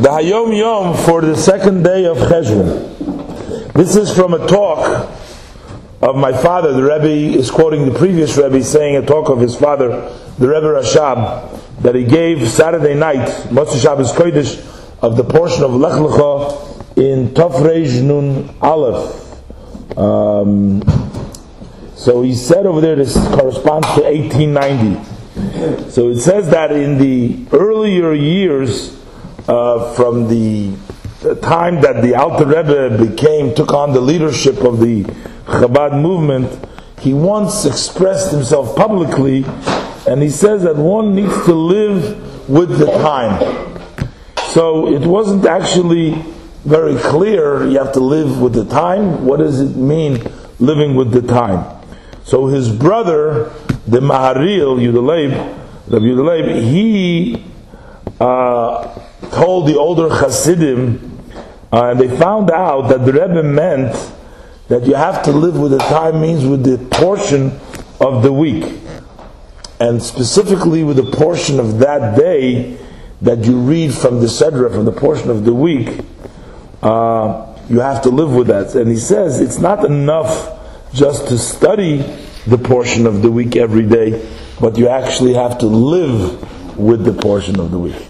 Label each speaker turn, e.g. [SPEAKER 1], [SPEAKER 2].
[SPEAKER 1] The Hayom Yom for the second day of Cheshvan. This is from a talk of my father. The Rebbe is quoting the previous Rebbe saying a talk of his father, the Rebbe Rashab, that he gave Saturday night, Motzei Shabbos Kodesh, of the portion of Lech Lecha in Tof Reish Nun Aleph. Um, so he said over there this corresponds to 1890. So it says that in the earlier years, uh, from the, the, time that the Alter Rebbe became, took on the leadership of the Chabad movement, he once expressed himself publicly, and he says that one needs to live with the time. So it wasn't actually very clear, you have to live with the time. What does it mean, living with the time? So his brother, the Maharil, Yudaleib, Rabbi Yudaleib, he uh, told the older Hasidim, uh, and they found out that the Rebbe meant that you have to live with the time means with the portion of the week, and specifically with the portion of that day that you read from the Sedra, from the portion of the week. Uh, you have to live with that. And he says it's not enough just to study the portion of the week every day, but you actually have to live with the portion of the week.